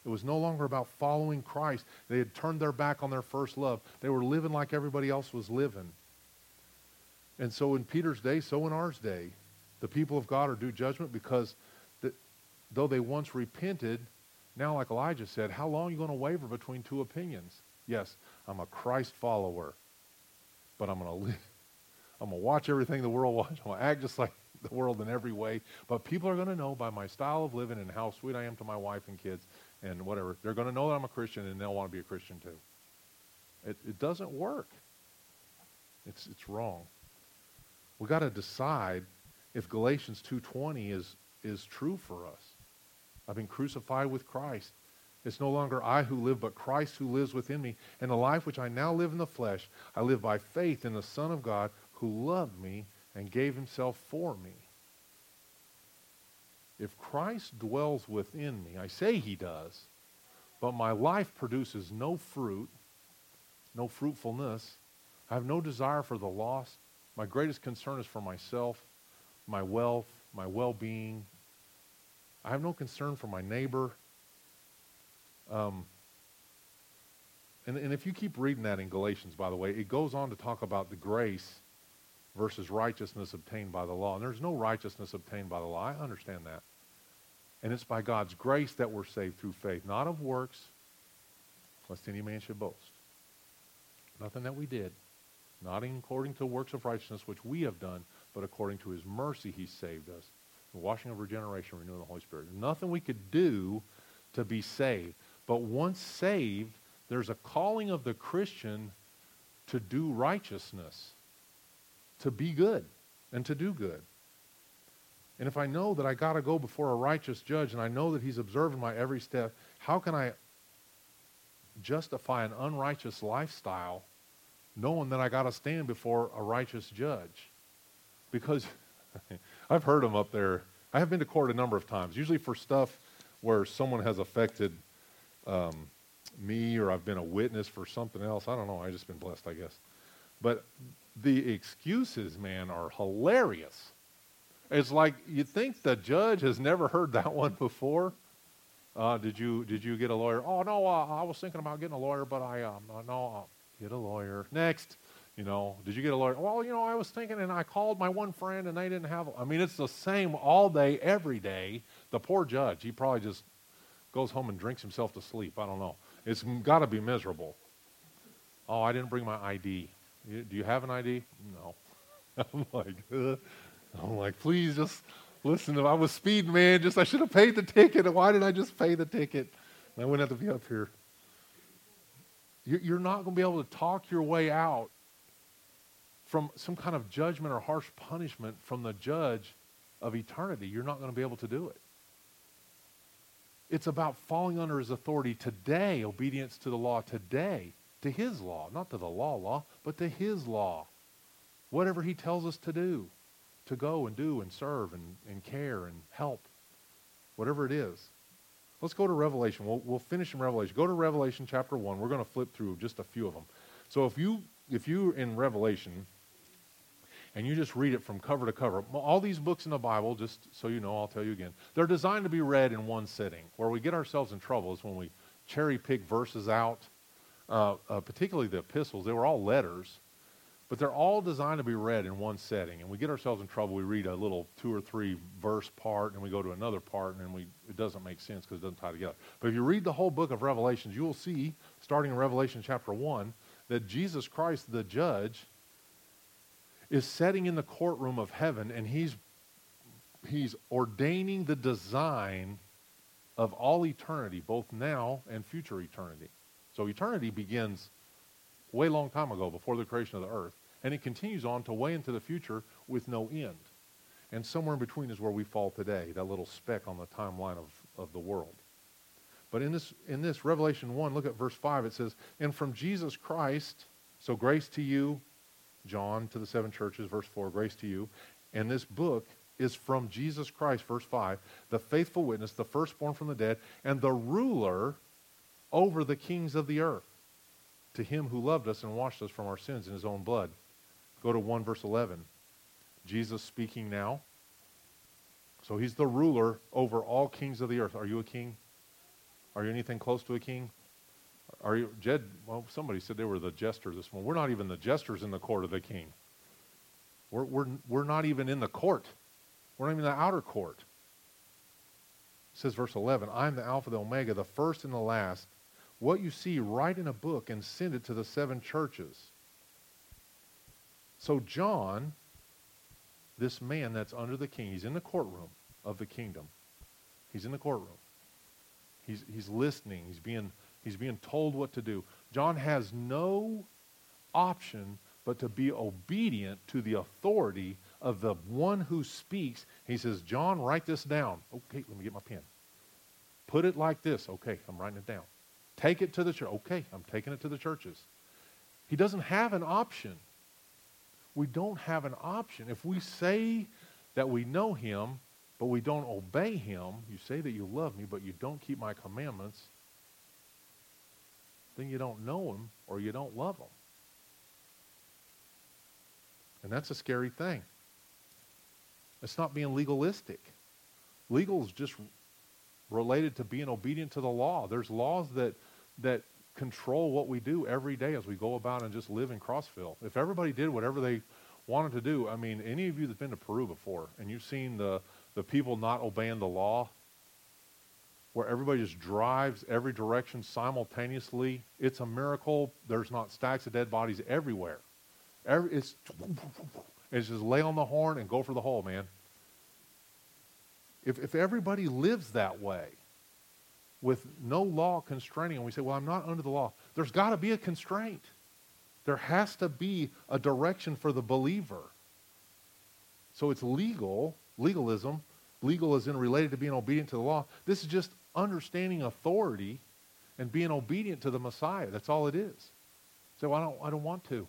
It was no longer about following Christ. They had turned their back on their first love. They were living like everybody else was living. And so in Peter's day, so in ours day, the people of God are due judgment because that, though they once repented, now, like Elijah said, how long are you going to waver between two opinions? Yes, I'm a Christ follower, but I'm going to live. I'm going to watch everything the world watches. I'm going to act just like the world in every way. But people are going to know by my style of living and how sweet I am to my wife and kids and whatever. They're going to know that I'm a Christian and they'll want to be a Christian too. It, it doesn't work. It's, it's wrong. We've got to decide if Galatians 2.20 is, is true for us. I've been crucified with Christ. It's no longer I who live, but Christ who lives within me. And the life which I now live in the flesh, I live by faith in the Son of God who loved me and gave himself for me. If Christ dwells within me, I say he does, but my life produces no fruit, no fruitfulness, I have no desire for the lost. My greatest concern is for myself, my wealth, my well being. I have no concern for my neighbor. Um, and, and if you keep reading that in Galatians, by the way, it goes on to talk about the grace versus righteousness obtained by the law. And there's no righteousness obtained by the law. I understand that. And it's by God's grace that we're saved through faith, not of works, lest any man should boast. Nothing that we did, not according to works of righteousness which we have done, but according to his mercy he saved us. The washing of regeneration, renewing the Holy Spirit. Nothing we could do to be saved. But once saved, there's a calling of the Christian to do righteousness, to be good, and to do good. And if I know that I got to go before a righteous judge and I know that he's observing my every step, how can I justify an unrighteous lifestyle knowing that I got to stand before a righteous judge? Because I've heard them up there. I have been to court a number of times, usually for stuff where someone has affected um, me or I've been a witness for something else. I don't know. I've just been blessed, I guess. But the excuses, man, are hilarious. It's like you think the judge has never heard that one before. Uh, did you did you get a lawyer? Oh no, uh, I was thinking about getting a lawyer, but I um uh, no uh, get a lawyer next. You know, did you get a lawyer? Well, you know, I was thinking, and I called my one friend, and they didn't have. I mean, it's the same all day, every day. The poor judge, he probably just goes home and drinks himself to sleep. I don't know. It's got to be miserable. Oh, I didn't bring my ID. do you have an ID? No. I'm like, uh, I'm like, please just listen. I was speeding, man. Just I should have paid the ticket. Why did I just pay the ticket? And I wouldn't have to be up here. You're not going to be able to talk your way out from some kind of judgment or harsh punishment from the judge of eternity. You're not going to be able to do it. It's about falling under his authority today, obedience to the law today, to his law, not to the law law, but to his law. Whatever he tells us to do, to go and do and serve and, and care and help, whatever it is. Let's go to Revelation. We'll, we'll finish in Revelation. Go to Revelation chapter 1. We're going to flip through just a few of them. So if you if you're in Revelation and you just read it from cover to cover, all these books in the Bible, just so you know, I'll tell you again, they're designed to be read in one sitting. Where we get ourselves in trouble is when we cherry pick verses out, uh, uh, particularly the epistles. They were all letters but they're all designed to be read in one setting. And we get ourselves in trouble. We read a little two or three verse part, and we go to another part, and then we, it doesn't make sense because it doesn't tie together. But if you read the whole book of Revelations, you will see, starting in Revelation chapter 1, that Jesus Christ, the judge, is sitting in the courtroom of heaven, and he's, he's ordaining the design of all eternity, both now and future eternity. So eternity begins way long time ago, before the creation of the earth. And it continues on to way into the future with no end. And somewhere in between is where we fall today, that little speck on the timeline of, of the world. But in this, in this, Revelation 1, look at verse 5. It says, And from Jesus Christ, so grace to you, John to the seven churches, verse 4, grace to you. And this book is from Jesus Christ, verse 5, the faithful witness, the firstborn from the dead, and the ruler over the kings of the earth to him who loved us and washed us from our sins in his own blood. Go to 1 verse 11. Jesus speaking now. So he's the ruler over all kings of the earth. Are you a king? Are you anything close to a king? Are you, Jed, well, somebody said they were the jester this morning. We're not even the jesters in the court of the king. We're, we're, we're not even in the court. We're not even in the outer court. It says verse 11, I'm the Alpha, the Omega, the first and the last, what you see, write in a book and send it to the seven churches. So, John, this man that's under the king, he's in the courtroom of the kingdom. He's in the courtroom. He's, he's listening. He's being, he's being told what to do. John has no option but to be obedient to the authority of the one who speaks. He says, John, write this down. Okay, let me get my pen. Put it like this. Okay, I'm writing it down. Take it to the church. Okay, I'm taking it to the churches. He doesn't have an option. We don't have an option. If we say that we know him, but we don't obey him, you say that you love me, but you don't keep my commandments, then you don't know him or you don't love him. And that's a scary thing. It's not being legalistic. Legal is just related to being obedient to the law. There's laws that that control what we do every day as we go about and just live in Crossville. If everybody did whatever they wanted to do, I mean, any of you that's been to Peru before and you've seen the, the people not obeying the law, where everybody just drives every direction simultaneously, it's a miracle. There's not stacks of dead bodies everywhere. Every, it's, it's just lay on the horn and go for the hole, man. If, if everybody lives that way, with no law constraining and we say, well, I'm not under the law. There's got to be a constraint. There has to be a direction for the believer. So it's legal, legalism. Legal is in related to being obedient to the law. This is just understanding authority and being obedient to the Messiah. That's all it is. So I don't, I don't want to.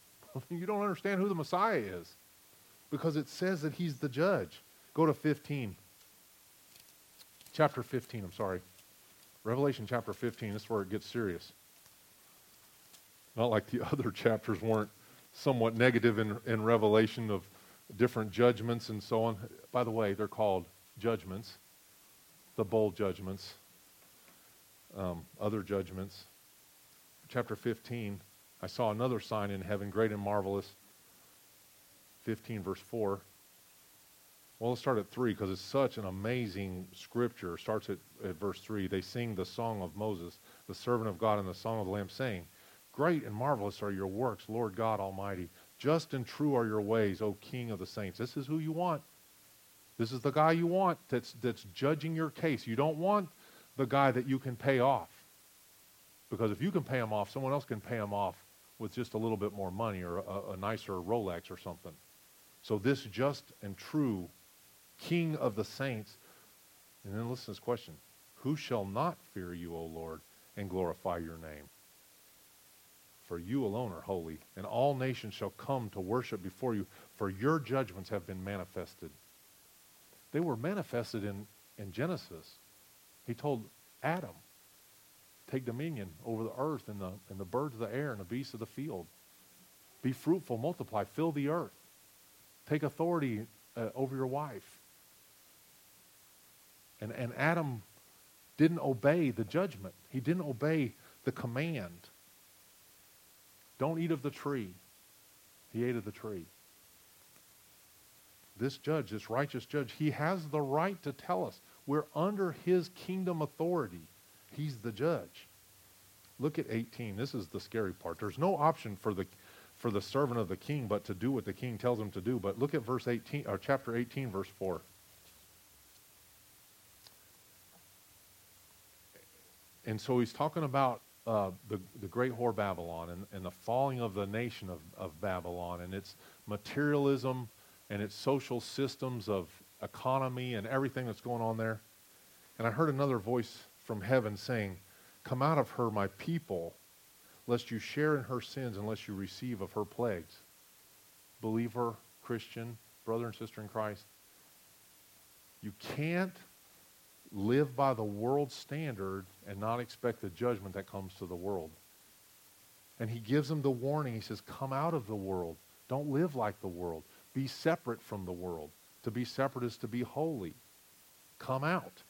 you don't understand who the Messiah is because it says that he's the judge. Go to 15. Chapter 15, I'm sorry. Revelation chapter 15, this is where it gets serious. Not like the other chapters weren't somewhat negative in, in Revelation of different judgments and so on. By the way, they're called judgments, the bowl judgments, um, other judgments. Chapter 15, I saw another sign in heaven, great and marvelous. 15, verse 4. Well, let's start at 3 because it's such an amazing scripture. Starts at, at verse 3. They sing the song of Moses, the servant of God, and the song of the Lamb, saying, Great and marvelous are your works, Lord God Almighty. Just and true are your ways, O King of the saints. This is who you want. This is the guy you want that's, that's judging your case. You don't want the guy that you can pay off. Because if you can pay him off, someone else can pay him off with just a little bit more money or a, a nicer Rolex or something. So this just and true King of the saints. And then listen to this question. Who shall not fear you, O Lord, and glorify your name? For you alone are holy, and all nations shall come to worship before you, for your judgments have been manifested. They were manifested in, in Genesis. He told Adam, take dominion over the earth and the, and the birds of the air and the beasts of the field. Be fruitful, multiply, fill the earth. Take authority uh, over your wife. And, and Adam didn't obey the judgment. He didn't obey the command. Don't eat of the tree. He ate of the tree. This judge, this righteous judge, he has the right to tell us. We're under his kingdom authority. He's the judge. Look at 18. This is the scary part. There's no option for the for the servant of the king but to do what the king tells him to do. But look at verse 18 or chapter 18 verse 4. And so he's talking about uh, the, the great whore Babylon and, and the falling of the nation of, of Babylon and its materialism and its social systems of economy and everything that's going on there. And I heard another voice from heaven saying, Come out of her, my people, lest you share in her sins unless you receive of her plagues. Believer, Christian, brother and sister in Christ, you can't live by the world standard and not expect the judgment that comes to the world. And he gives them the warning. He says, Come out of the world. Don't live like the world. Be separate from the world. To be separate is to be holy. Come out.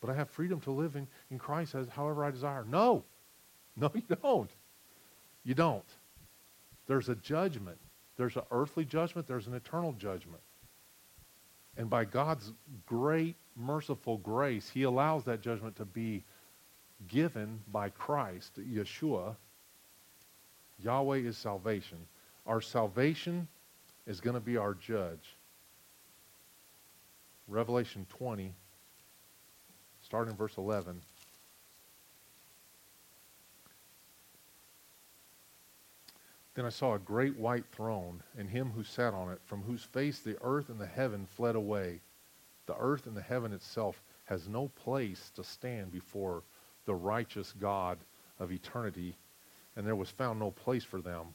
But I have freedom to live in, in Christ as however I desire. No. No, you don't. You don't. There's a judgment. There's an earthly judgment. There's an eternal judgment. And by God's great, merciful grace, he allows that judgment to be given by Christ, Yeshua. Yahweh is salvation. Our salvation is going to be our judge. Revelation 20, starting in verse 11. Then I saw a great white throne, and him who sat on it, from whose face the earth and the heaven fled away. The earth and the heaven itself has no place to stand before the righteous God of eternity, and there was found no place for them.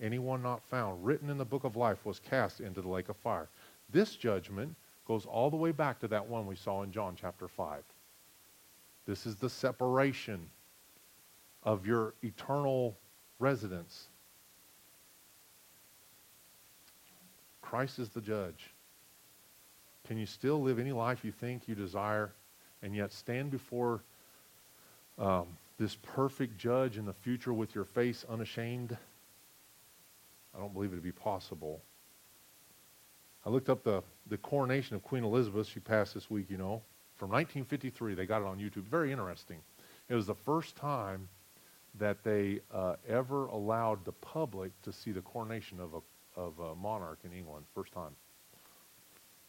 Anyone not found written in the book of life was cast into the lake of fire. This judgment goes all the way back to that one we saw in John chapter 5. This is the separation of your eternal residence Christ is the judge. Can you still live any life you think you desire and yet stand before um, this perfect judge in the future with your face unashamed? Don't believe it to be possible. I looked up the, the coronation of Queen Elizabeth. She passed this week, you know, from 1953. They got it on YouTube. Very interesting. It was the first time that they uh, ever allowed the public to see the coronation of a of a monarch in England, first time.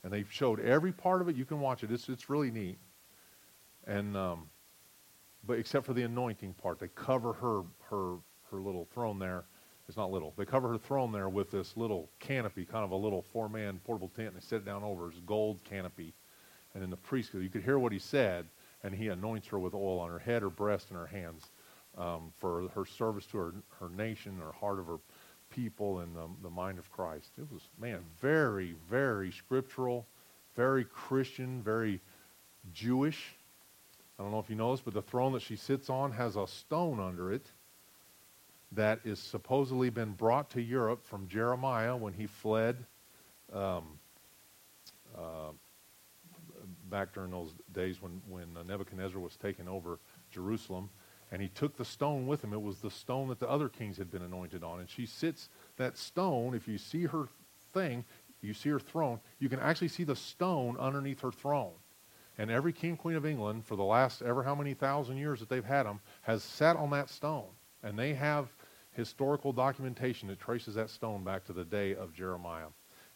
And they showed every part of it. You can watch it. It's, it's really neat. And um, but except for the anointing part, they cover her her her little throne there. It's not little. They cover her throne there with this little canopy, kind of a little four-man portable tent, and they set it down over his gold canopy. And in the priest, you could hear what he said, and he anoints her with oil on her head, her breast, and her hands um, for her service to her, her nation, her heart of her people in the, the mind of Christ. It was, man, very, very scriptural, very Christian, very Jewish. I don't know if you know this, but the throne that she sits on has a stone under it that is supposedly been brought to Europe from Jeremiah when he fled um, back during those days when, when Nebuchadnezzar was taking over Jerusalem. And he took the stone with him. It was the stone that the other kings had been anointed on. And she sits, that stone, if you see her thing, you see her throne, you can actually see the stone underneath her throne. And every king, queen of England, for the last ever how many thousand years that they've had them, has sat on that stone. And they have historical documentation that traces that stone back to the day of Jeremiah.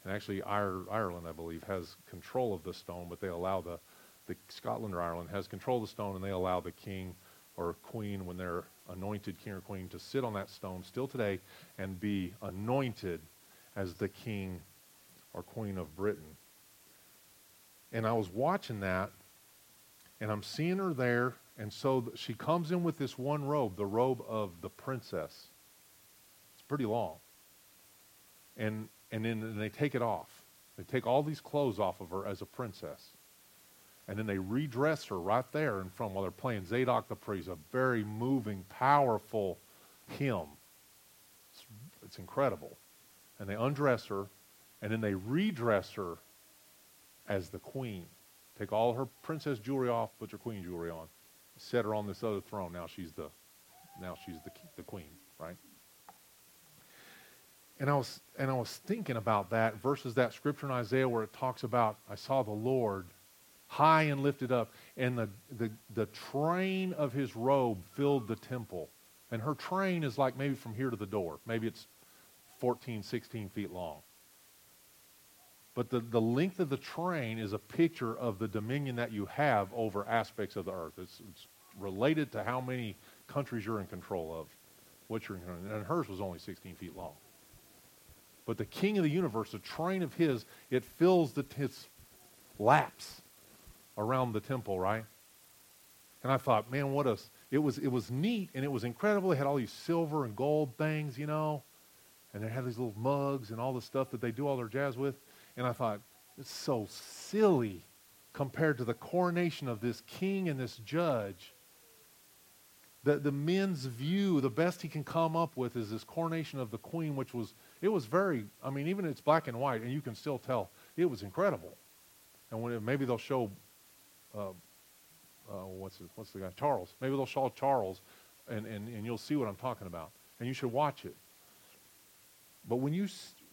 And actually, Ireland, I believe, has control of the stone, but they allow the, the Scotland or Ireland has control of the stone, and they allow the king or queen, when they're anointed king or queen, to sit on that stone still today and be anointed as the king or queen of Britain. And I was watching that, and I'm seeing her there, and so she comes in with this one robe, the robe of the princess. Pretty long. And, and then and they take it off. They take all these clothes off of her as a princess. And then they redress her right there in front while they're playing Zadok the priest, a very moving, powerful hymn. It's, it's incredible. And they undress her, and then they redress her as the queen. Take all her princess jewelry off, put your queen jewelry on. Set her on this other throne. Now she's the, now she's the, the queen, right? And I was and I was thinking about that versus that scripture in Isaiah where it talks about I saw the Lord high and lifted up, and the, the, the train of his robe filled the temple. And her train is like maybe from here to the door. Maybe it's 14, 16 feet long. But the, the length of the train is a picture of the dominion that you have over aspects of the earth. It's, it's related to how many countries you're in control of, what you're in control And hers was only 16 feet long. But the king of the universe, the train of his, it fills the, his laps around the temple, right? And I thought, man, what a it was it was neat and it was incredible. They had all these silver and gold things, you know, and they had these little mugs and all the stuff that they do all their jazz with. And I thought, it's so silly compared to the coronation of this king and this judge. The, the men's view, the best he can come up with is this coronation of the queen, which was, it was very, I mean, even it's black and white, and you can still tell it was incredible. And when it, maybe they'll show uh, uh, what's what's the guy Charles. Maybe they'll show Charles, and, and, and you'll see what I'm talking about, and you should watch it. But when you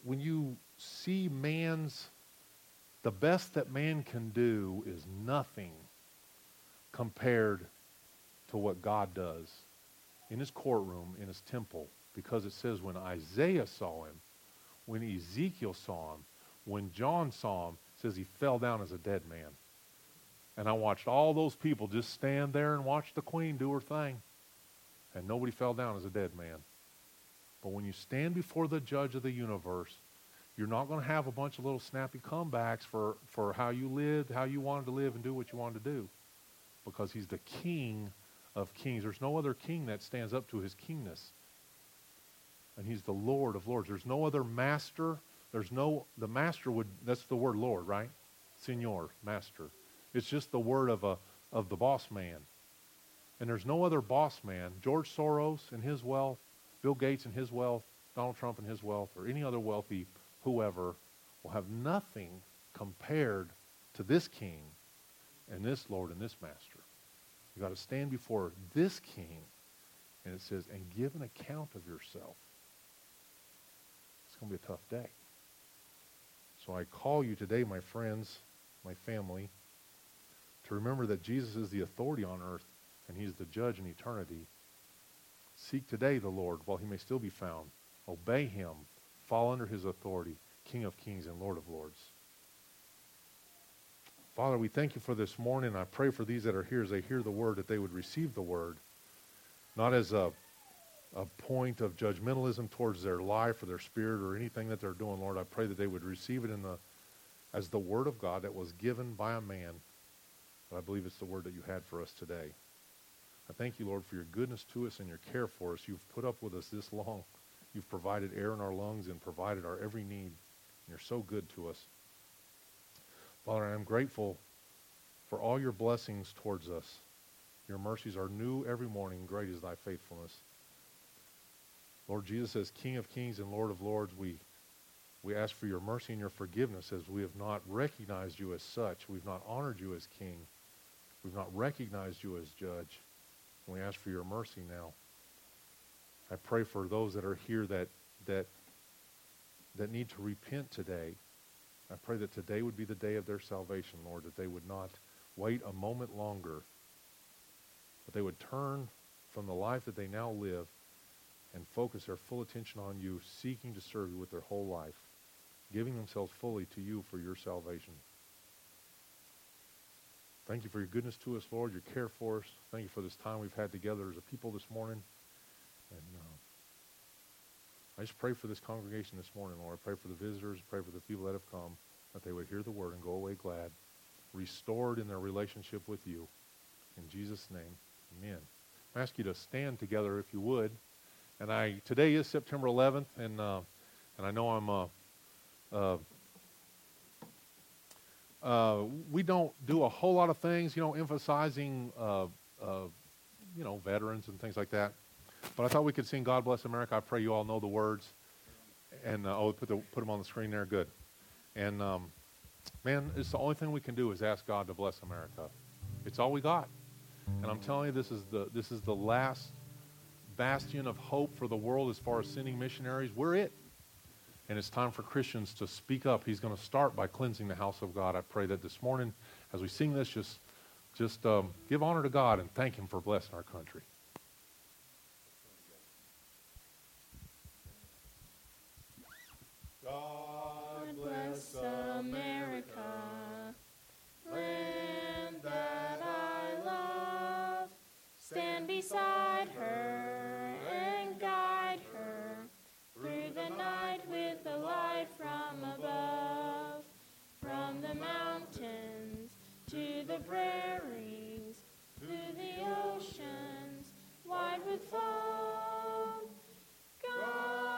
when you see man's the best that man can do is nothing compared to what God does in his courtroom, in his temple, because it says when Isaiah saw him, when Ezekiel saw him, when John saw him, says he fell down as a dead man. And I watched all those people just stand there and watch the queen do her thing. And nobody fell down as a dead man. But when you stand before the judge of the universe, you're not going to have a bunch of little snappy comebacks for, for how you lived, how you wanted to live, and do what you wanted to do. Because he's the king of kings. There's no other king that stands up to his kingness. And he's the Lord of lords. There's no other master. There's no, the master would, that's the word Lord, right? Senor, master. It's just the word of, a, of the boss man. And there's no other boss man. George Soros and his wealth, Bill Gates and his wealth, Donald Trump and his wealth, or any other wealthy whoever will have nothing compared to this king and this Lord and this master. You've got to stand before this king, and it says, and give an account of yourself. It's going to be a tough day. So I call you today, my friends, my family, to remember that Jesus is the authority on earth and he's the judge in eternity. Seek today the Lord while he may still be found. Obey him. Fall under his authority, King of kings and Lord of lords. Father, we thank you for this morning. I pray for these that are here as they hear the word that they would receive the word, not as a, a point of judgmentalism towards their life or their spirit or anything that they're doing, Lord. I pray that they would receive it in the, as the word of God that was given by a man but I believe it's the word that you had for us today. I thank you, Lord, for your goodness to us and your care for us. You've put up with us this long. You've provided air in our lungs and provided our every need. You're so good to us. Father, I am grateful for all your blessings towards us. Your mercies are new every morning. Great is thy faithfulness. Lord Jesus, as King of kings and Lord of lords, we, We ask for your mercy and your forgiveness as we have not recognized you as such. We've not honored you as king. We've not recognized you as judge. And We ask for your mercy now. I pray for those that are here that, that, that need to repent today. I pray that today would be the day of their salvation, Lord, that they would not wait a moment longer, but they would turn from the life that they now live and focus their full attention on you, seeking to serve you with their whole life, giving themselves fully to you for your salvation. Thank you for your goodness to us, Lord, your care for us. Thank you for this time we've had together as a people this morning. And uh, I just pray for this congregation this morning, Lord. I pray for the visitors, pray for the people that have come, that they would hear the word and go away glad, restored in their relationship with you. In Jesus' name, amen. I ask you to stand together if you would. And I today is September 11th, and uh, and I know I'm uh, uh, uh, we don't do a whole lot of things, you know, emphasizing, uh, uh, you know, veterans and things like that. But I thought we could sing "God Bless America." I pray you all know the words. And oh, put the, put them on the screen there. Good. And um, man, it's the only thing we can do is ask God to bless America. It's all we got. And I'm telling you, this is the this is the last bastion of hope for the world as far as sending missionaries. We're it. And it's time for Christians to speak up. He's going to start by cleansing the house of God. I pray that this morning, as we sing this, just, just um, give honor to God and thank Him for blessing our country. God bless America, land that I love. Stand beside her mountains to the prairies, through the oceans wide with foam. God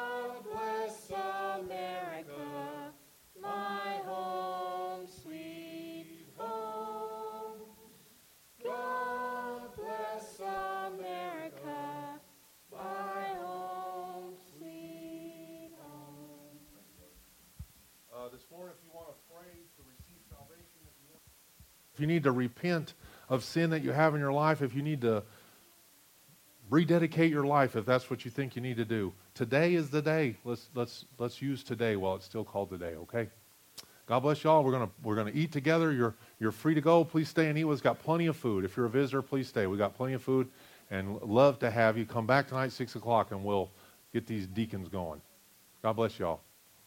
you need to repent of sin that you have in your life, if you need to rededicate your life, if that's what you think you need to do, today is the day. Let's let's let's use today while it's still called today. Okay. God bless y'all. We're gonna we're gonna eat together. You're you're free to go. Please stay and eat. We've got plenty of food. If you're a visitor, please stay. We got plenty of food, and love to have you come back tonight six o'clock, and we'll get these deacons going. God bless y'all.